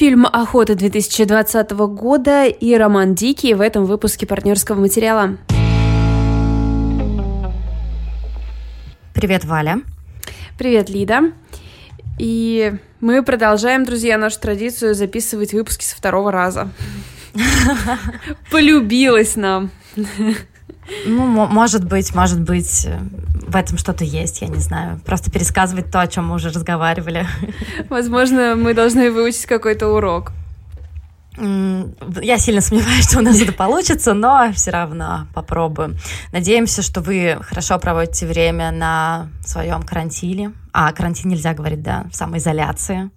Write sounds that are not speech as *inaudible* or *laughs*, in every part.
Фильм «Охота» 2020 года и роман «Дикий» в этом выпуске партнерского материала. Привет, Валя. Привет, Лида. И мы продолжаем, друзья, нашу традицию записывать выпуски со второго раза. *laughs* Полюбилась нам. Ну, может быть, может быть, в этом что-то есть, я не знаю. Просто пересказывать то, о чем мы уже разговаривали. *laughs* Возможно, мы должны выучить какой-то урок. Я сильно сомневаюсь, что у нас это получится, но все равно попробуем. Надеемся, что вы хорошо проводите время на своем карантине. А, карантин нельзя говорить, да, в самоизоляции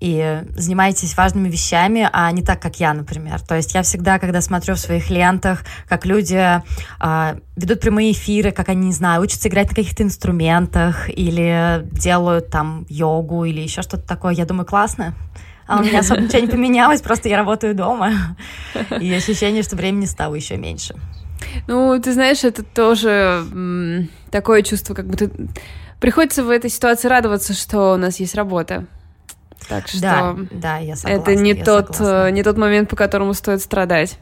и занимаетесь важными вещами, а не так, как я, например. То есть я всегда, когда смотрю в своих лентах, как люди э, ведут прямые эфиры, как они, не знаю, учатся играть на каких-то инструментах или делают там йогу или еще что-то такое, я думаю, классно. А у меня *laughs* особо ничего не поменялось, просто я работаю дома. И ощущение, что времени стало еще меньше. Ну, ты знаешь, это тоже такое чувство, как будто приходится в этой ситуации радоваться, что у нас есть работа. Так что да, да, я согласна. Это не, тот, согласна. Э, не тот момент, по которому стоит страдать.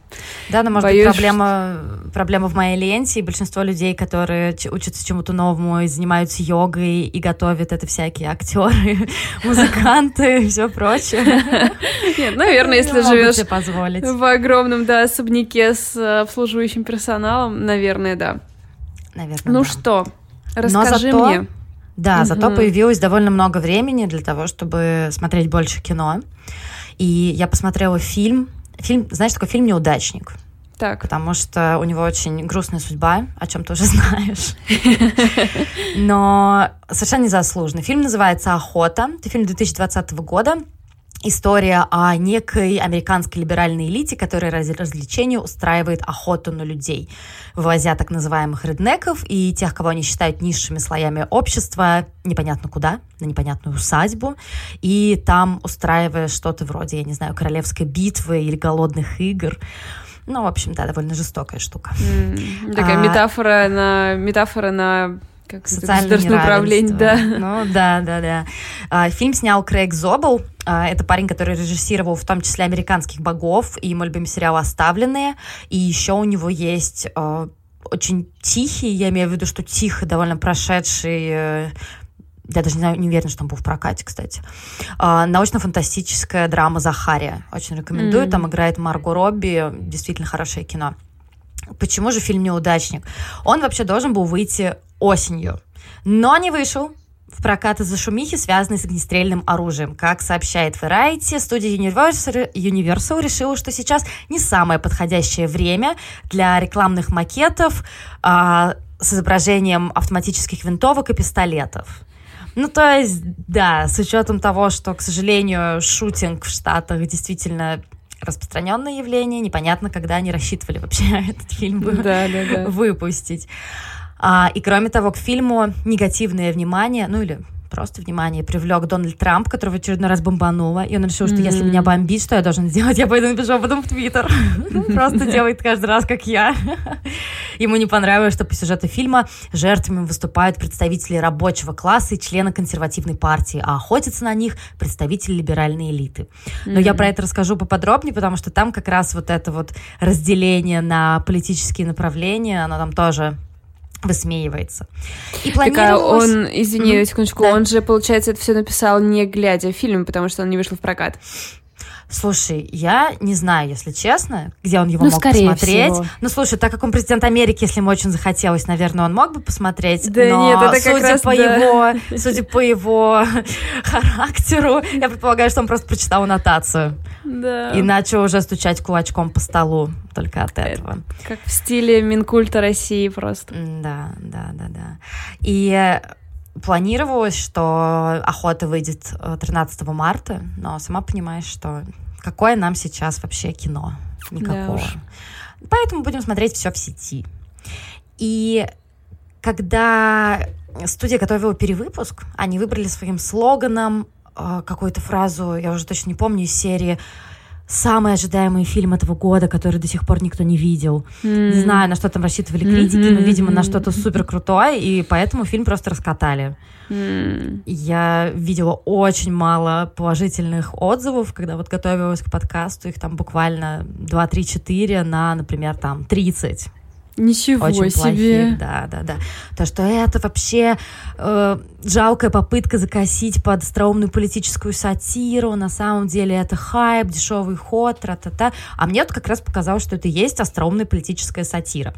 Да, но может Боюсь, быть проблема, что... проблема в моей ленте, и большинство людей, которые учатся чему-то новому и занимаются йогой и готовят, это всякие актеры, *laughs* музыканты и все прочее. *laughs* Нет, наверное, если живешь в огромном, да, особняке с э, обслуживающим персоналом, наверное, да. Наверное, Ну что, расскажи мне. Да, угу. зато появилось довольно много времени для того, чтобы смотреть больше кино. И я посмотрела фильм. Фильм, знаешь, такой фильм «Неудачник». Так. Потому что у него очень грустная судьба, о чем ты уже *laughs* знаешь. *laughs* Но совершенно незаслуженно. Фильм называется «Охота». Это фильм 2020 года история о некой американской либеральной элите, которая ради развлечения устраивает охоту на людей, вывозя так называемых реднеков и тех, кого они считают низшими слоями общества, непонятно куда, на непонятную усадьбу, и там устраивая что-то вроде, я не знаю, королевской битвы или голодных игр. Ну, в общем, да, довольно жестокая штука. Mm, такая а, метафора на метафора на как социальное управление, да. Ну да, да, да. А, фильм снял Крейг Зобл. А, это парень, который режиссировал в том числе «Американских богов» и мой любимый сериал «Оставленные». И еще у него есть а, очень тихий, я имею в виду, что тихо, довольно прошедший э, я даже не, знаю, не уверена, что он был в прокате, кстати. А, научно-фантастическая драма «Захария». Очень рекомендую. Mm-hmm. Там играет Марго Робби. Действительно хорошее кино. Почему же фильм «Неудачник»? Он вообще должен был выйти осенью, но не вышел в прокат из-за шумихи, связанной с огнестрельным оружием. Как сообщает Variety, студия Universal, Universal решила, что сейчас не самое подходящее время для рекламных макетов а, с изображением автоматических винтовок и пистолетов. Ну, то есть, да, с учетом того, что, к сожалению, шутинг в Штатах действительно распространенное явление, непонятно, когда они рассчитывали вообще *laughs* этот фильм да, да, да. выпустить. А, и кроме того, к фильму негативное внимание, ну или просто внимание привлек Дональд Трамп, которого в очередной раз бомбануло, и он решил, что mm-hmm. если меня бомбит, что я должен сделать? Я пойду напишу об этом в Твиттер. *laughs* Просто делает каждый раз, как я. Ему не понравилось, что по сюжету фильма жертвами выступают представители рабочего класса и члены консервативной партии, а охотятся на них представители либеральной элиты. Но я про это расскажу поподробнее, потому что там как раз вот это вот разделение на политические направления, оно там тоже высмеивается. И планировалось... Так, а он, извини, mm-hmm. секундочку, да. он же, получается, это все написал не глядя фильм, потому что он не вышел в прокат. Слушай, я не знаю, если честно, где он его ну, мог посмотреть. Всего. Ну, слушай, так как он президент Америки, если ему очень захотелось, наверное, он мог бы посмотреть. Да но нет, это как судя раз, по да. его, *laughs* судя по его *laughs* характеру, я предполагаю, что он просто прочитал аннотацию. Да. И начал уже стучать кулачком по столу только от этого. Как в стиле Минкульта России просто. Да, да, да, да. И планировалось, что охота выйдет 13 э, марта, но сама понимаешь, что какое нам сейчас вообще кино? Никакого. Да Поэтому будем смотреть все в сети. И когда студия готовила перевыпуск, они выбрали своим слоганом э, какую-то фразу, я уже точно не помню, из серии самый ожидаемый фильм этого года, который до сих пор никто не видел. Mm. Не знаю, на что там рассчитывали критики, mm-hmm. но, видимо, на что-то супер крутое, и поэтому фильм просто раскатали. Mm. Я видела очень мало положительных отзывов, когда вот готовилась к подкасту, их там буквально 2-3-4 на, например, там 30. Ничего очень себе. Плохих, да, да, да. То, что это вообще э, жалкая попытка закосить под остроумную политическую сатиру, на самом деле это хайп, дешевый ход, тра-та-та. А мне вот как раз показалось, что это есть остроумная политическая сатира.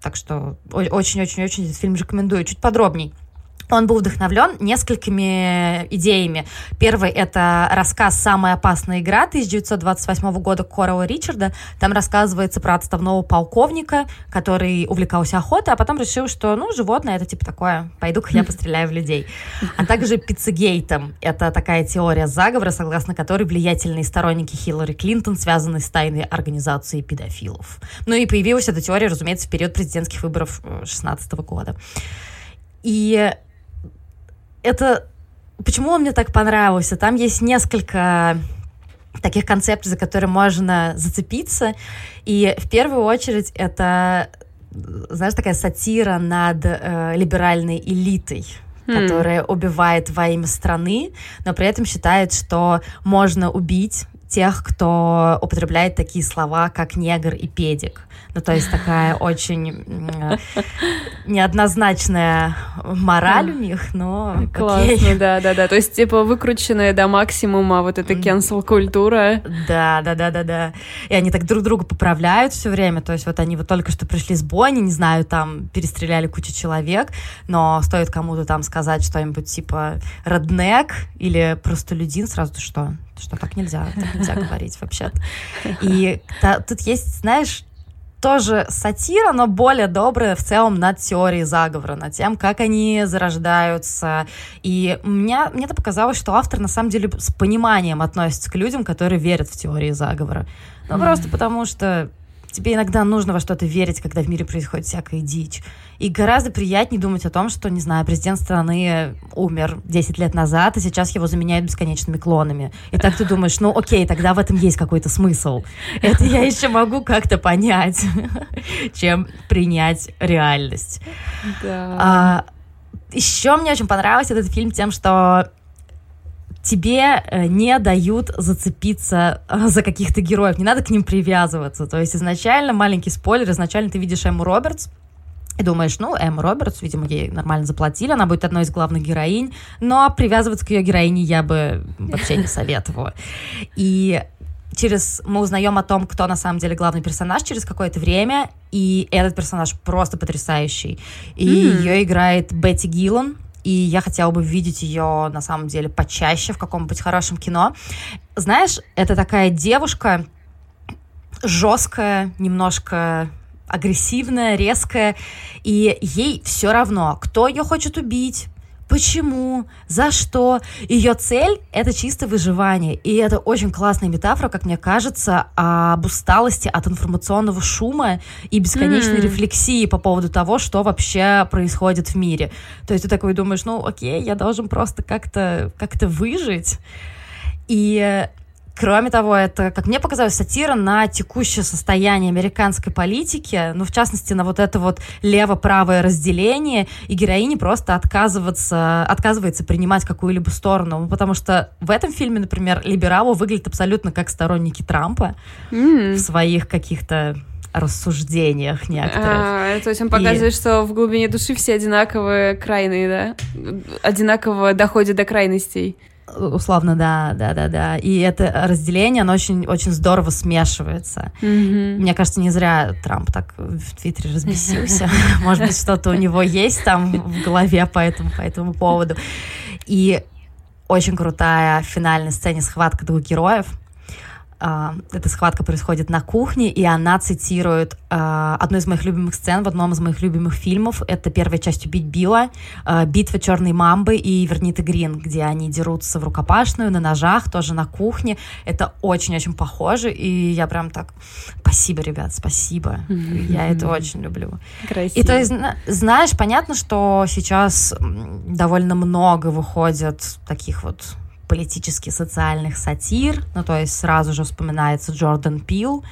Так что очень-очень-очень этот фильм рекомендую. Чуть подробней. Он был вдохновлен несколькими идеями. Первый — это рассказ «Самая опасная игра» 1928 года Корала Ричарда. Там рассказывается про отставного полковника, который увлекался охотой, а потом решил, что, ну, животное — это типа такое, пойду-ка я *laughs* постреляю в людей. А также «Пиццегейтом» — это такая теория заговора, согласно которой влиятельные сторонники Хиллари Клинтон связаны с тайной организацией педофилов. Ну и появилась эта теория, разумеется, в период президентских выборов 2016 года. И это... Почему он мне так понравился? Там есть несколько таких концепций, за которые можно зацепиться. И в первую очередь это, знаешь, такая сатира над э, либеральной элитой mm. которая убивает во имя страны, но при этом считает, что можно убить тех, кто употребляет такие слова, как негр и педик. Ну, то есть такая *laughs* очень неоднозначная мораль у них, но Классно, да-да-да. То есть, типа, выкрученная до максимума вот эта cancel-культура. Да-да-да-да-да. И они так друг друга поправляют все время. То есть, вот они вот только что пришли с бойни, не знаю, там перестреляли кучу человек, но стоит кому-то там сказать что-нибудь типа «роднек» или «простолюдин», сразу что? Что так нельзя, так нельзя говорить вообще-то. И тут есть, знаешь, тоже сатира, но более добрая в целом над теорией заговора, над тем, как они зарождаются. И мне, мне это показалось, что автор на самом деле с пониманием относится к людям, которые верят в теории заговора. Ну, mm-hmm. просто потому что тебе иногда нужно во что-то верить, когда в мире происходит всякая дичь. И гораздо приятнее думать о том, что, не знаю, президент страны умер 10 лет назад, и сейчас его заменяют бесконечными клонами. И так ты думаешь, ну окей, тогда в этом есть какой-то смысл. Это я еще могу как-то понять, *laughs* чем принять реальность. Да. А, еще мне очень понравился этот фильм тем, что тебе э, не дают зацепиться э, за каких-то героев, не надо к ним привязываться. То есть изначально, маленький спойлер, изначально ты видишь Эмму Робертс, и думаешь, ну, Эмма Робертс, видимо, ей нормально заплатили, она будет одной из главных героинь, но привязываться к ее героине я бы вообще не советовала. И через мы узнаем о том, кто на самом деле главный персонаж через какое-то время, и этот персонаж просто потрясающий. И mm. ее играет Бетти Гиллан, и я хотела бы видеть ее на самом деле почаще в каком-нибудь хорошем кино. Знаешь, это такая девушка жесткая, немножко агрессивная, резкая, и ей все равно, кто ее хочет убить, почему, за что. Ее цель — это чисто выживание. И это очень классная метафора, как мне кажется, об усталости от информационного шума и бесконечной mm. рефлексии по поводу того, что вообще происходит в мире. То есть ты такой думаешь, ну окей, я должен просто как-то как выжить. И Кроме того, это, как мне показалось, сатира на текущее состояние американской политики, ну, в частности, на вот это вот лево-правое разделение, и героине просто отказываться, отказывается принимать какую-либо сторону, ну, потому что в этом фильме, например, либералы выглядят абсолютно как сторонники Трампа mm. в своих каких-то рассуждениях некоторых. А, то есть он показывает, и... что в глубине души все одинаковые крайные, да? Одинаково доходят до крайностей условно, да, да, да, да. И это разделение, оно очень, очень здорово смешивается. Mm-hmm. Мне кажется, не зря Трамп так в Твиттере разбесился. *laughs* Может быть, что-то у него есть там в голове по этому, по этому поводу. И очень крутая в финальной сцене схватка двух героев — эта схватка происходит на кухне, и она цитирует uh, одну из моих любимых сцен в одном из моих любимых фильмов. Это первая часть «Убить Билла», uh, «Битва черной мамбы» и «Верниты Грин», где они дерутся в рукопашную, на ножах, тоже на кухне. Это очень-очень похоже, и я прям так... Спасибо, ребят, спасибо. Я это очень люблю. Красиво. И то есть, знаешь, понятно, что сейчас довольно много выходит таких вот политически-социальных сатир, ну, то есть сразу же вспоминается Джордан Пил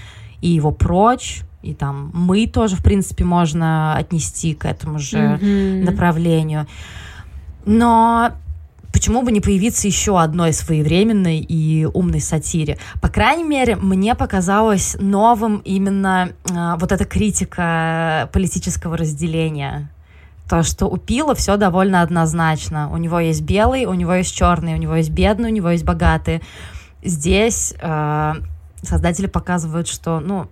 и его прочь, и там мы тоже, в принципе, можно отнести к этому же mm-hmm. направлению. Но почему бы не появиться еще одной своевременной и умной сатире? По крайней мере, мне показалось новым именно э, вот эта критика политического разделения. То, что у Пила все довольно однозначно. У него есть белый, у него есть черный, у него есть бедный, у него есть богатый. Здесь э, создатели показывают, что, ну,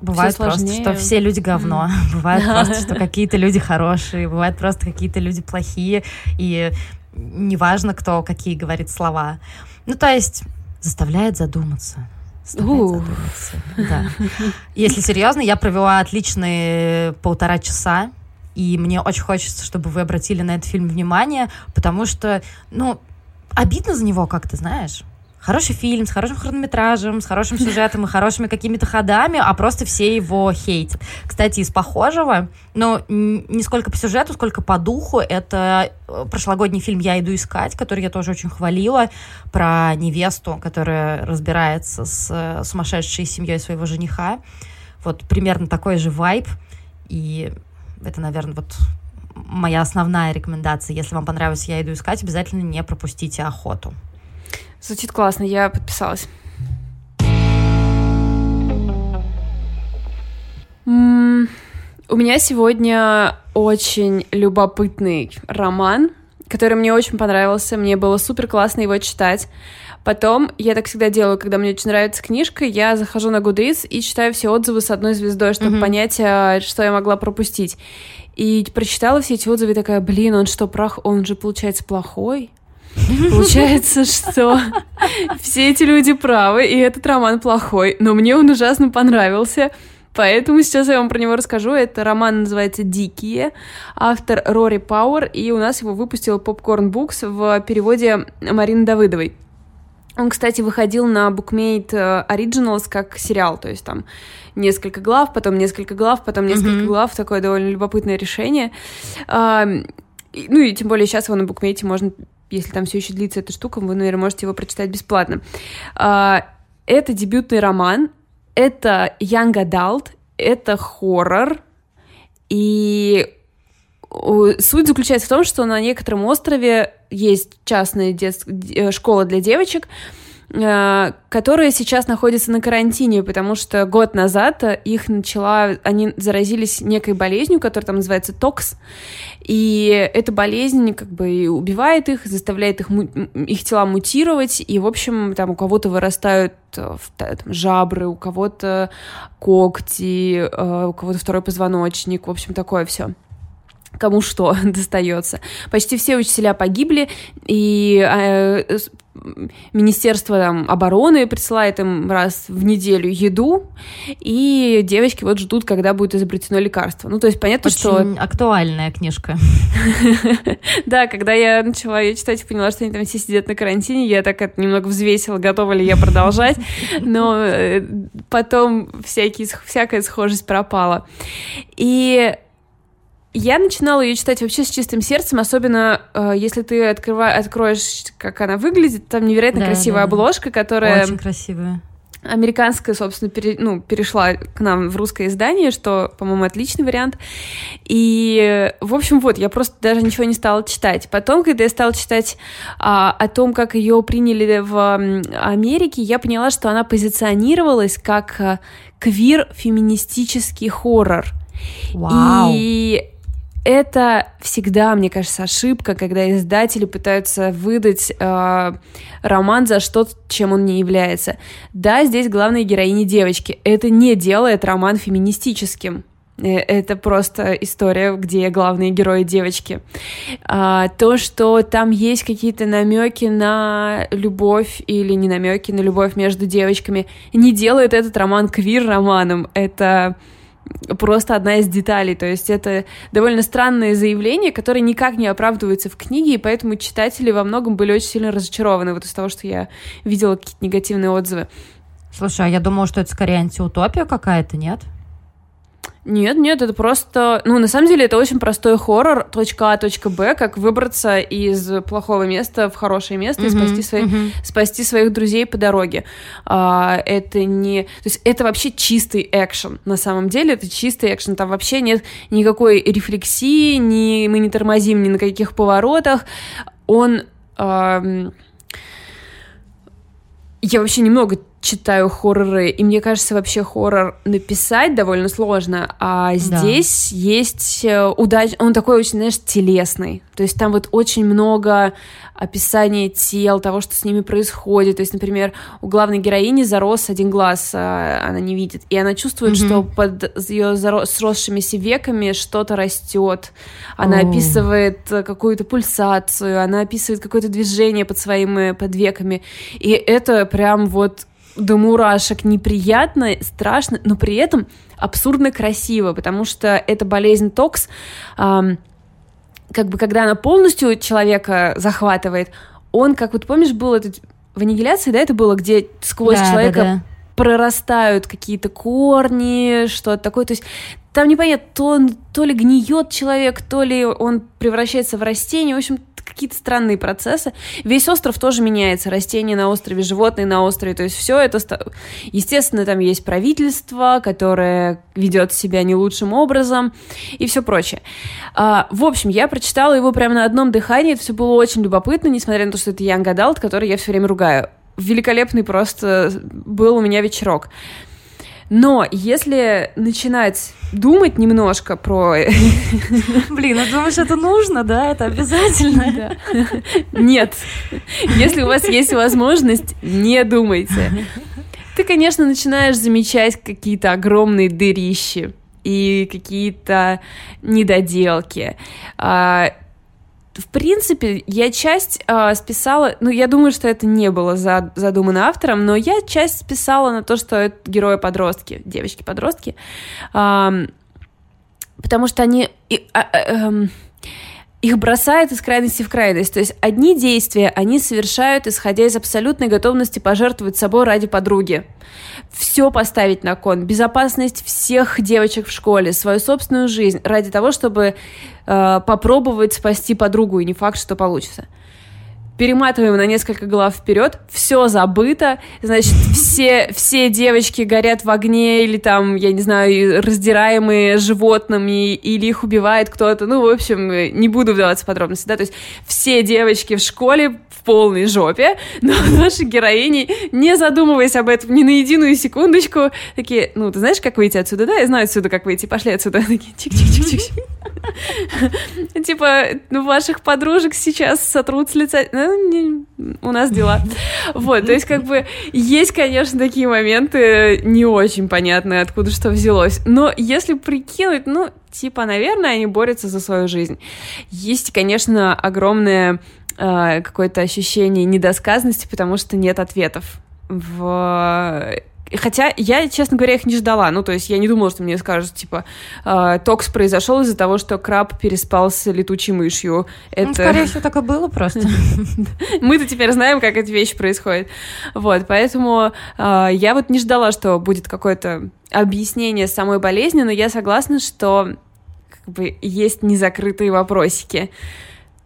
Бывает просто, что все люди говно. *laughs* Бывает просто, что какие-то люди хорошие, бывает просто какие-то люди плохие. И неважно, кто какие говорит слова. Ну, то есть заставляет задуматься. задуматься. Да. Если серьезно, я провела отличные полтора часа, и мне очень хочется, чтобы вы обратили на этот фильм внимание, потому что, ну, обидно за него как-то, знаешь хороший фильм с хорошим хронометражем, с хорошим сюжетом и хорошими какими-то ходами, а просто все его хейтят. Кстати, из похожего, но не сколько по сюжету, сколько по духу, это э, прошлогодний фильм «Я иду искать», который я тоже очень хвалила, про невесту, которая разбирается с э, сумасшедшей семьей своего жениха. Вот примерно такой же вайб, и это, наверное, вот моя основная рекомендация. Если вам понравилось «Я иду искать», обязательно не пропустите охоту. Звучит классно, я подписалась. У меня сегодня очень любопытный роман, который мне очень понравился. Мне было супер классно его читать. Потом, я так всегда делаю, когда мне очень нравится книжка, я захожу на Goodreads и читаю все отзывы с одной звездой, чтобы mm-hmm. понять, а, что я могла пропустить. И прочитала все эти отзывы и такая, блин, он что, прах, он же, получается, плохой? *laughs* Получается, что все эти люди правы, и этот роман плохой, но мне он ужасно понравился. Поэтому сейчас я вам про него расскажу. Это роман называется «Дикие». Автор Рори Пауэр, и у нас его выпустил Popcorn Books в переводе Марины Давыдовой. Он, кстати, выходил на Bookmate э, Originals как сериал, то есть там несколько глав, потом несколько глав, потом несколько mm-hmm. глав, такое довольно любопытное решение. А, ну и тем более сейчас его на Bookmate можно если там все еще длится эта штука, вы, наверное, можете его прочитать бесплатно. А, это дебютный роман, это young adult, это хоррор, и суть заключается в том, что на некотором острове есть частная дет... Э, школа для девочек, Э, которые сейчас находятся на карантине, потому что год назад их начала, они заразились некой болезнью, которая там называется токс, и эта болезнь как бы убивает их, заставляет их, их тела мутировать, и, в общем, там у кого-то вырастают э, там, жабры, у кого-то когти, э, у кого-то второй позвоночник, в общем, такое все кому что *laughs* достается. Почти все учителя погибли, и э, Министерство там, обороны присылает им раз в неделю еду, и девочки вот ждут, когда будет изобретено лекарство. Ну, то есть понятно, Очень что... актуальная книжка. *laughs* Да, когда я начала ее читать и поняла, что они там все сидят на карантине, я так это немного взвесила, готова ли я продолжать, *laughs* но э, потом всякие, всякая схожесть пропала. И я начинала ее читать вообще с чистым сердцем, особенно э, если ты открыва... откроешь, как она выглядит. Там невероятно да, красивая да. обложка, которая... Очень красивая. Американская, собственно, пере, ну, перешла к нам в русское издание, что, по-моему, отличный вариант. И, в общем, вот, я просто даже ничего не стала читать. Потом, когда я стала читать а, о том, как ее приняли в Америке, я поняла, что она позиционировалась как а, квир-феминистический хоррор. Вау. И это всегда, мне кажется, ошибка, когда издатели пытаются выдать э, роман за что-то, чем он не является. Да, здесь главная героиня девочки. Это не делает роман феминистическим. Э, это просто история, где главные герои девочки. А, то, что там есть какие-то намеки на любовь или не намеки на любовь между девочками, не делает этот роман квир-романом. Это просто одна из деталей. То есть это довольно странное заявление, которое никак не оправдывается в книге, и поэтому читатели во многом были очень сильно разочарованы вот из того, что я видела какие-то негативные отзывы. Слушай, а я думала, что это скорее антиутопия какая-то, нет? Нет, нет, это просто... Ну, на самом деле, это очень простой хоррор. Точка А, точка Б, как выбраться из плохого места в хорошее место mm-hmm, и спасти, свои... mm-hmm. спасти своих друзей по дороге. А, это не... То есть это вообще чистый экшен. На самом деле, это чистый экшен. Там вообще нет никакой рефлексии, ни... мы не тормозим ни на каких поворотах. Он... А... Я вообще немного читаю хорроры, и мне кажется, вообще хоррор написать довольно сложно, а здесь да. есть э, удач... Он такой очень, знаешь, телесный. То есть там вот очень много описания тел, того, что с ними происходит. То есть, например, у главной героини зарос один глаз, а, она не видит, и она чувствует, mm-hmm. что под ее зарос... сросшимися веками что-то растет. Она oh. описывает какую-то пульсацию, она описывает какое-то движение под своими под веками. И это прям вот до мурашек неприятно, страшно, но при этом абсурдно красиво, потому что эта болезнь токс, эм, как бы когда она полностью человека захватывает, он, как вот помнишь, был этот в аннигиляции, да, это было, где сквозь да, человека да, да. прорастают какие-то корни, что-то такое, то есть там непонятно, то, он, то ли гниет человек, то ли он превращается в растение, в общем, какие-то странные процессы. Весь остров тоже меняется, растения на острове, животные на острове, то есть все это... Естественно, там есть правительство, которое ведет себя не лучшим образом и все прочее. А, в общем, я прочитала его прямо на одном дыхании, это все было очень любопытно, несмотря на то, что это Young Adult, который я все время ругаю. Великолепный просто был у меня вечерок. Но если начинать думать немножко про... *laughs* Блин, а думаешь, это нужно, да? Это обязательно? *laughs* Нет. Если у вас есть возможность, не думайте. Ты, конечно, начинаешь замечать какие-то огромные дырищи и какие-то недоделки. А, в принципе, я часть э, списала, ну, я думаю, что это не было за, задумано автором, но я часть списала на то, что это герои-подростки, девочки-подростки, э, потому что они... Э, э, э, их бросает из крайности в крайность. То есть одни действия они совершают, исходя из абсолютной готовности пожертвовать собой ради подруги. Все поставить на кон. Безопасность всех девочек в школе, свою собственную жизнь ради того, чтобы э, попробовать спасти подругу, и не факт, что получится перематываем на несколько глав вперед, все забыто, значит, все, все девочки горят в огне или там, я не знаю, раздираемые животными, или их убивает кто-то, ну, в общем, не буду вдаваться в подробности, да, то есть все девочки в школе в полной жопе, *laughs* но наши героини, не задумываясь об этом ни на единую секундочку, такие, ну, ты знаешь, как выйти отсюда, да, я знаю отсюда, как выйти, пошли отсюда, *laughs* такие, чик-чик-чик-чик. *laughs* Типа, ну, ваших подружек сейчас сотрут с лица, ну, у нас дела. Вот, то есть, как бы, есть, конечно, такие моменты не очень понятные, откуда что взялось. Но если прикинуть, ну, типа, наверное, они борются за свою жизнь. Есть, конечно, огромное э, какое-то ощущение недосказанности, потому что нет ответов в Хотя я, честно говоря, их не ждала. Ну, то есть я не думала, что мне скажут, типа, э, токс произошел из-за того, что краб переспал с летучей мышью. Ну, Это... Ну, скорее всего, так и было просто. *laughs* Мы-то теперь знаем, как эти вещи происходят. Вот, поэтому э, я вот не ждала, что будет какое-то объяснение самой болезни, но я согласна, что как бы есть незакрытые вопросики.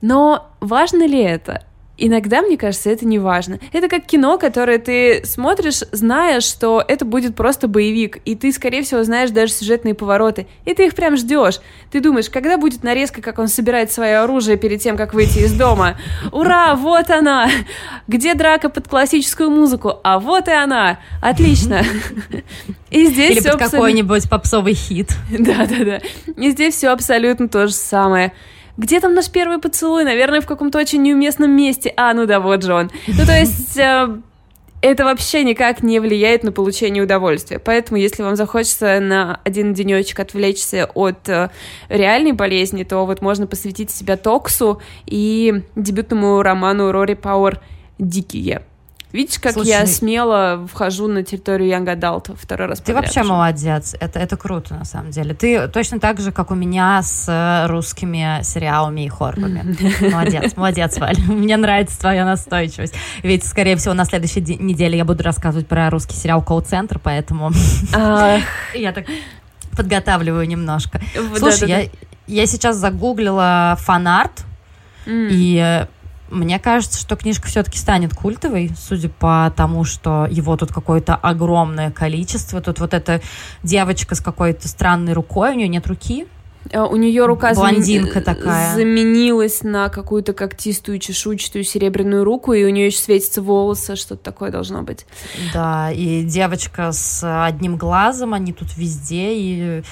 Но важно ли это? Иногда, мне кажется, это не важно. Это как кино, которое ты смотришь, зная, что это будет просто боевик, и ты, скорее всего, знаешь даже сюжетные повороты, и ты их прям ждешь. Ты думаешь, когда будет нарезка, как он собирает свое оружие перед тем, как выйти из дома? Ура, вот она! Где драка под классическую музыку? А вот и она! Отлично! И здесь Или под какой-нибудь попсовый хит. *laughs* Да-да-да. И здесь все абсолютно то же самое. Где там наш первый поцелуй? Наверное, в каком-то очень неуместном месте. А, ну да, вот же он. Ну, то есть... Э, это вообще никак не влияет на получение удовольствия. Поэтому, если вам захочется на один денечек отвлечься от э, реальной болезни, то вот можно посвятить себя токсу и дебютному роману Рори Пауэр «Дикие». Видишь, как Слушай, я смело вхожу на территорию Young Adult второй раз Ты вообще уже. молодец. Это, это круто, на самом деле. Ты точно так же, как у меня с э, русскими сериалами и хоррорами. *laughs* Молодец, молодец, Валя. *laughs* Мне нравится твоя настойчивость. Ведь, скорее всего, на следующей неделе я буду рассказывать про русский сериал «Колл-центр», поэтому... *laughs* Я так Подготавливаю немножко. Слушай, я, я сейчас загуглила фанарт, и э, мне кажется, что книжка все-таки станет культовой, судя по тому, что его тут какое-то огромное количество. Тут вот эта девочка с какой-то странной рукой, у нее нет руки, а, у нее рука Блондинка такая. заменилась на какую-то когтистую, чешуйчатую серебряную руку, и у нее еще светятся волосы, что-то такое должно быть. Да, и девочка с одним глазом, они тут везде, и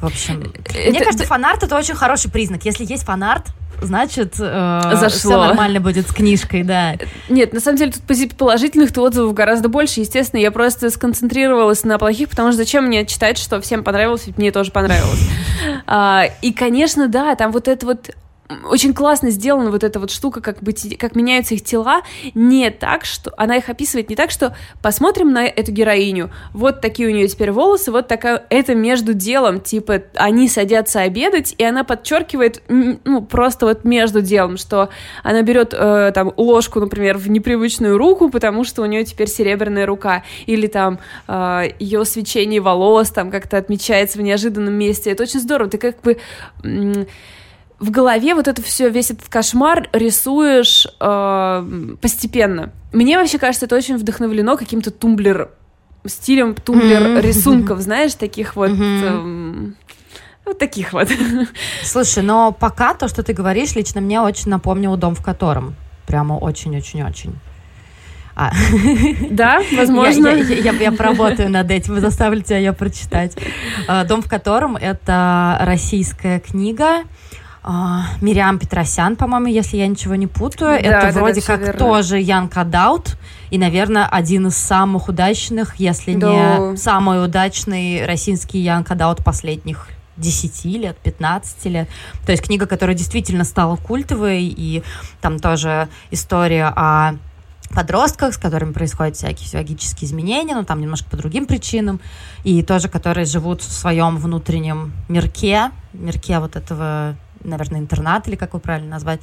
в общем, это, мне кажется, фанарт это очень хороший признак. Если есть фанарт, значит, э, Зашло. все нормально будет с книжкой, да. Нет, на самом деле тут положительных отзывов гораздо больше. Естественно, я просто сконцентрировалась на плохих, потому что зачем мне читать, что всем понравилось, ведь мне тоже понравилось. А, и, конечно, да, там вот это вот очень классно сделана вот эта вот штука, как, быть, как меняются их тела, не так, что... Она их описывает не так, что посмотрим на эту героиню, вот такие у нее теперь волосы, вот такая... Это между делом, типа, они садятся обедать, и она подчеркивает, ну, просто вот между делом, что она берет, э, там, ложку, например, в непривычную руку, потому что у нее теперь серебряная рука, или там э, ее свечение волос там как-то отмечается в неожиданном месте. Это очень здорово. Ты как бы в голове вот это все, весь этот кошмар рисуешь э, постепенно. Мне вообще кажется, это очень вдохновлено каким-то тумблер стилем тумблер mm-hmm. рисунков, знаешь, таких вот. Mm-hmm. Э, вот таких вот. *laughs* Слушай, но пока то, что ты говоришь, лично мне очень напомнило дом, в котором. Прямо очень-очень-очень. А. *laughs* Да, возможно. Я, я, я, я поработаю над этим, заставлю тебя ее прочитать. Э, дом, в котором это российская книга Мириам Петросян, по-моему, если я ничего не путаю. Да, это да, вроде да, как верно. тоже Ян Кадаут. И, наверное, один из самых удачных, если да. не самый удачный российский Ян Кадаут последних 10 лет, 15 лет. То есть книга, которая действительно стала культовой, и там тоже история о подростках, с которыми происходят всякие физиологические изменения, но там немножко по другим причинам, и тоже, которые живут в своем внутреннем мирке, мирке вот этого наверное, интернат или как его правильно назвать.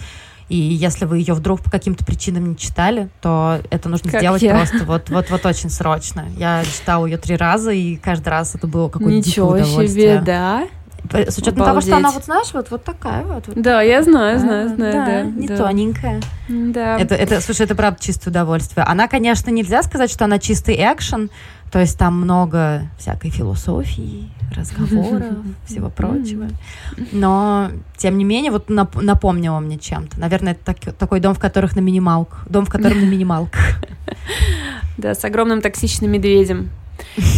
И если вы ее вдруг по каким-то причинам не читали, то это нужно как сделать я. просто вот, вот, вот очень срочно. Я читала ее три раза, и каждый раз это было какое-то Ничего удовольствие. себе, да? С учетом Обалдеть. того, что она вот, знаешь, вот, вот такая вот. вот да, я знаю, знаю, знаю, да. да не да. тоненькая. Да. Это, это, слушай, это правда чистое удовольствие. Она, конечно, нельзя сказать, что она чистый экшен, то есть там много всякой философии, разговоров, *laughs* всего прочего. Но, тем не менее, вот нап- напомнило мне чем-то. Наверное, это так, такой дом, в которых на минималках. Дом, в котором на минималках. *laughs* Да, с огромным токсичным медведем.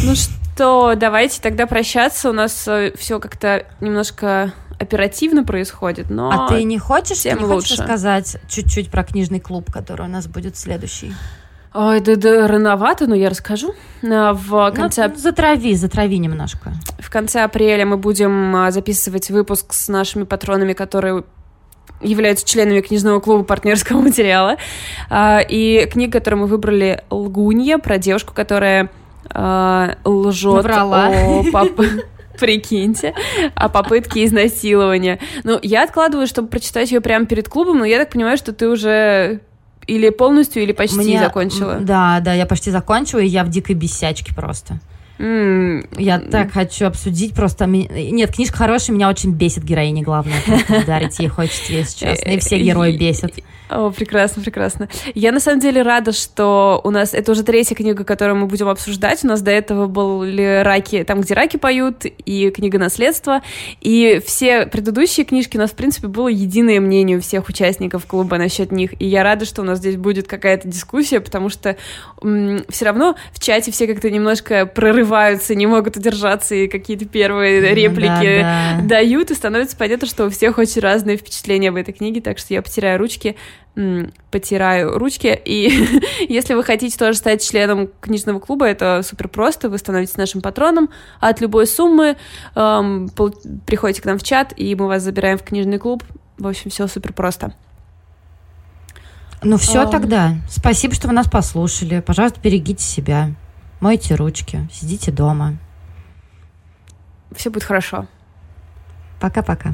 Ну что, давайте тогда прощаться. У нас э, все как-то немножко оперативно происходит, но А ты не хочешь, ты не хочешь рассказать чуть-чуть про книжный клуб, который у нас будет следующий? Ой, да, да, рановато, но я расскажу. А, в ну, конце... Ну, затрави, затрави немножко. В конце апреля мы будем а, записывать выпуск с нашими патронами, которые являются членами книжного клуба партнерского *laughs* материала. А, и книга, которую мы выбрали, «Лгунья», про девушку, которая лжет Врала. о пап... *laughs* Прикиньте, о попытке изнасилования. Ну, я откладываю, чтобы прочитать ее прямо перед клубом, но я так понимаю, что ты уже или полностью, или почти Мне... закончила? Да, да, я почти закончила, и я в дикой бесячке просто. Mm. Я так хочу обсудить просто. Нет, книжка хорошая, меня очень бесит героиня главная. *laughs* Ударить ей хочется, если честно. И все герои бесят. О, прекрасно, прекрасно. Я на самом деле рада, что у нас это уже третья книга, которую мы будем обсуждать. У нас до этого были раки, там, где раки поют, и книга наследства. И все предыдущие книжки у нас, в принципе, было единое мнение у всех участников клуба насчет них. И я рада, что у нас здесь будет какая-то дискуссия, потому что все равно в чате все как-то немножко прорываются, не могут удержаться, и какие-то первые реплики да, да. дают, и становится понятно, что у всех очень разные впечатления об этой книге, так что я потеряю ручки потираю ручки. И *laughs* если вы хотите тоже стать членом книжного клуба, это супер просто. Вы становитесь нашим патроном от любой суммы. Эм, приходите к нам в чат, и мы вас забираем в книжный клуб. В общем, все супер просто. Ну все um... тогда. Спасибо, что вы нас послушали. Пожалуйста, берегите себя. Мойте ручки. Сидите дома. Все будет хорошо. Пока-пока.